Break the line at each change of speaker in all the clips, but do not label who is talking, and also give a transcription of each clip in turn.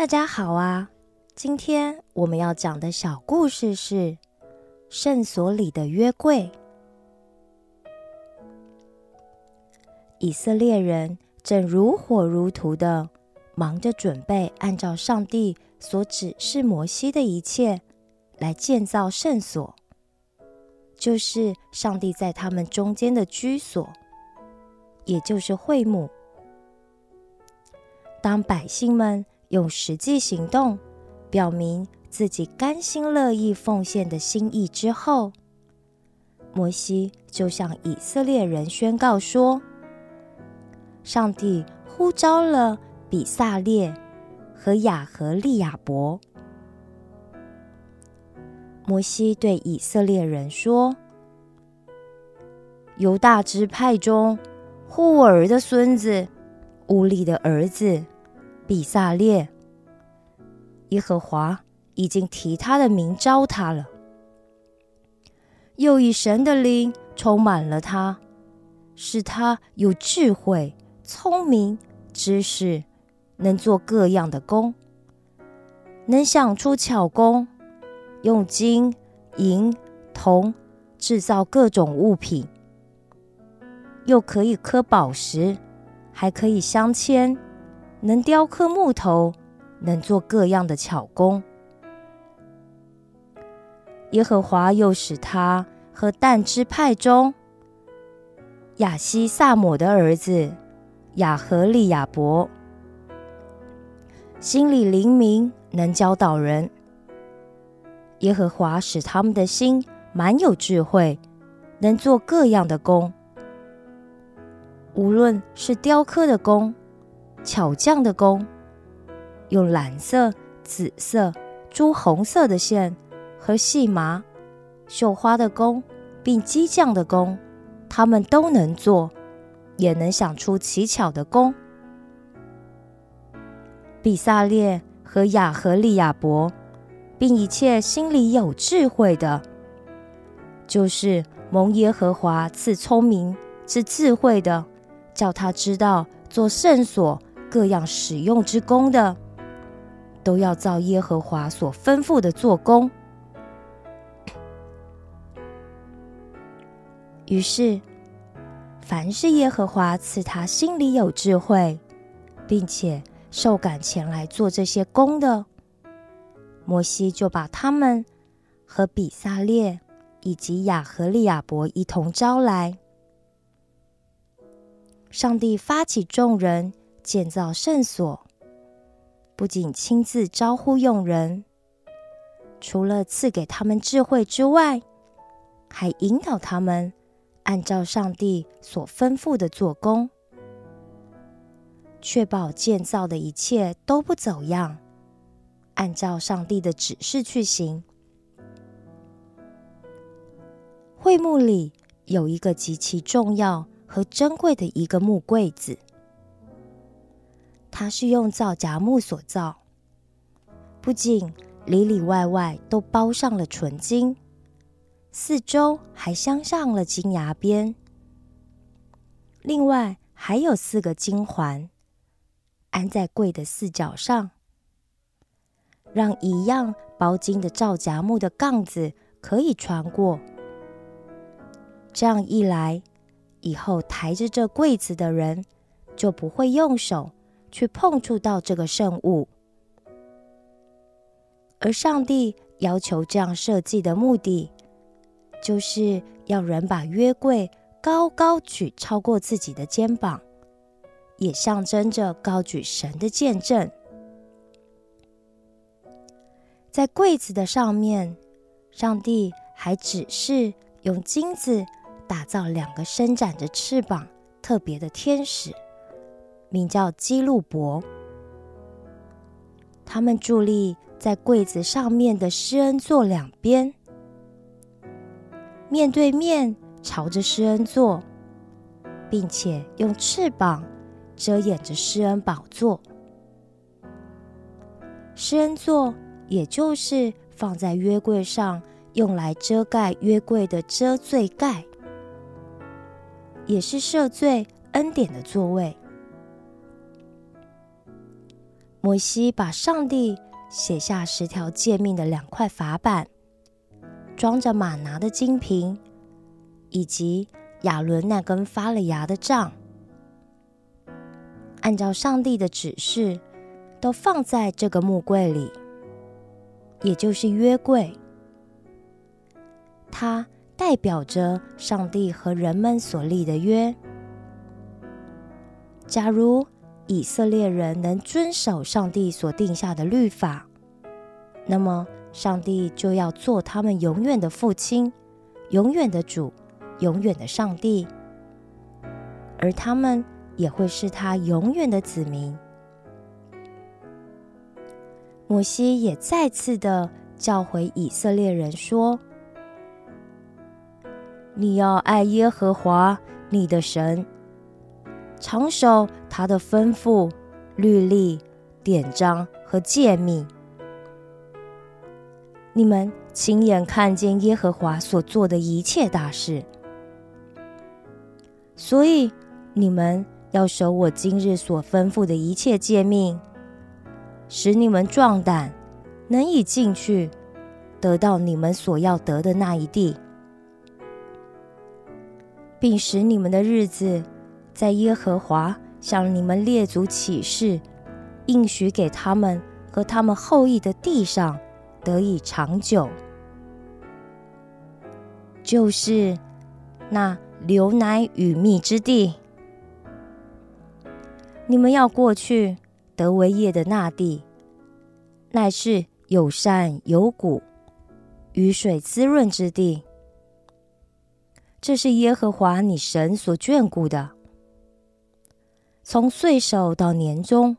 大家好啊！今天我们要讲的小故事是《圣所里的约柜》。以色列人正如火如荼的忙着准备，按照上帝所指示摩西的一切来建造圣所，就是上帝在他们中间的居所，也就是会幕。当百姓们用实际行动表明自己甘心乐意奉献的心意之后，摩西就向以色列人宣告说：“上帝呼召了比萨列和雅和利亚伯。”摩西对以色列人说：“犹大支派中户尔的孙子乌利的儿子。”比萨列，耶和华已经提他的名招他了，又以神的灵充满了他，使他有智慧、聪明、知识，能做各样的工，能想出巧工，用金银铜制造各种物品，又可以刻宝石，还可以镶嵌。能雕刻木头，能做各样的巧工。耶和华又使他和但支派中亚西萨姆的儿子亚和利亚伯，心里灵明，能教导人。耶和华使他们的心满有智慧，能做各样的工，无论是雕刻的工。巧匠的工，用蓝色、紫色、朱红色的线和细麻绣花的工，并机匠的工，他们都能做，也能想出奇巧的工。比萨列和雅和利亚伯，并一切心里有智慧的，就是蒙耶和华赐聪明之智慧的，叫他知道做圣所。各样使用之功的，都要照耶和华所吩咐的做工。于是，凡是耶和华赐他心里有智慧，并且受感前来做这些工的，摩西就把他们和比萨列以及亚和利亚伯一同招来。上帝发起众人。建造圣所，不仅亲自招呼用人，除了赐给他们智慧之外，还引导他们按照上帝所吩咐的做工，确保建造的一切都不走样，按照上帝的指示去行。会幕里有一个极其重要和珍贵的一个木柜子。它是用皂荚木所造，不仅里里外外都包上了纯金，四周还镶上了金牙边。另外还有四个金环安在柜的四角上，让一样包金的皂荚木的杠子可以穿过。这样一来，以后抬着这柜子的人就不会用手。去碰触到这个圣物，而上帝要求这样设计的目的，就是要人把约柜高高举超过自己的肩膀，也象征着高举神的见证。在柜子的上面，上帝还指示用金子打造两个伸展着翅膀、特别的天使。名叫基路伯，他们伫立在柜子上面的施恩座两边，面对面朝着施恩座，并且用翅膀遮掩着施恩宝座。施恩座也就是放在约柜上用来遮盖约柜的遮罪盖，也是赦罪恩典的座位。摩西把上帝写下十条诫命的两块法板，装着玛拿的金瓶，以及亚伦那根发了芽的杖，按照上帝的指示，都放在这个木柜里，也就是约柜。它代表着上帝和人们所立的约。假如以色列人能遵守上帝所定下的律法，那么上帝就要做他们永远的父亲、永远的主、永远的上帝，而他们也会是他永远的子民。摩西也再次的教诲以色列人说：“你要爱耶和华你的神。”常守他的吩咐、律例、典章和诫命。你们亲眼看见耶和华所做的一切大事，所以你们要守我今日所吩咐的一切诫命，使你们壮胆，能以进去，得到你们所要得的那一地，并使你们的日子。在耶和华向你们列祖起誓，应许给他们和他们后裔的地上得以长久，就是那流奶与蜜之地。你们要过去得为业的那地，乃是有山有谷、雨水滋润之地。这是耶和华你神所眷顾的。从岁首到年终，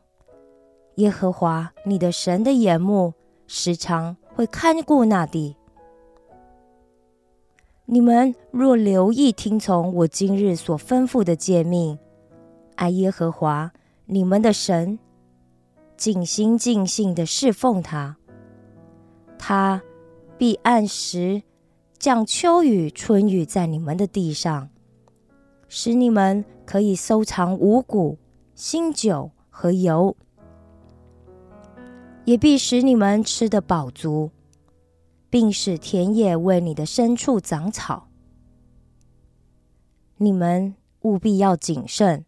耶和华你的神的眼目时常会看顾那地。你们若留意听从我今日所吩咐的诫命，爱耶和华你们的神，尽心尽性的侍奉他，他必按时降秋雨春雨在你们的地上，使你们可以收藏五谷。新酒和油，也必使你们吃得饱足，并使田野为你的牲畜长草。你们务必要谨慎，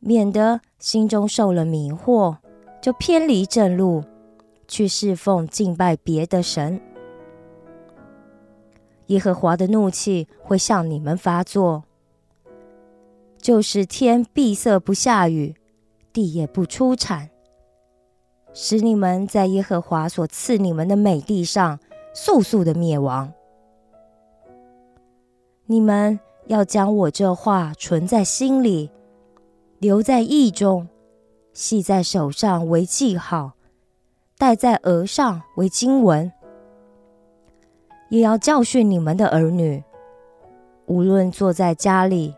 免得心中受了迷惑，就偏离正路，去侍奉敬拜别的神。耶和华的怒气会向你们发作。就是天闭塞不下雨，地也不出产，使你们在耶和华所赐你们的美地上速速的灭亡。你们要将我这话存在心里，留在意中，系在手上为记号，戴在额上为经文，也要教训你们的儿女，无论坐在家里。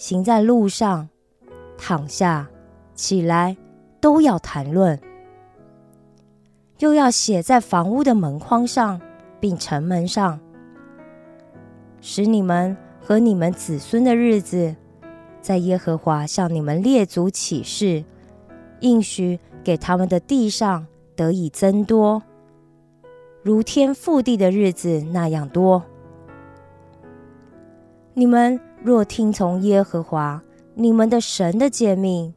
行在路上，躺下起来，都要谈论；又要写在房屋的门框上，并城门上，使你们和你们子孙的日子，在耶和华向你们列祖起誓，应许给他们的地上得以增多，如天覆地的日子那样多。你们。若听从耶和华你们的神的诫命，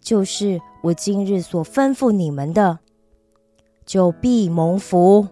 就是我今日所吩咐你们的，就必蒙福。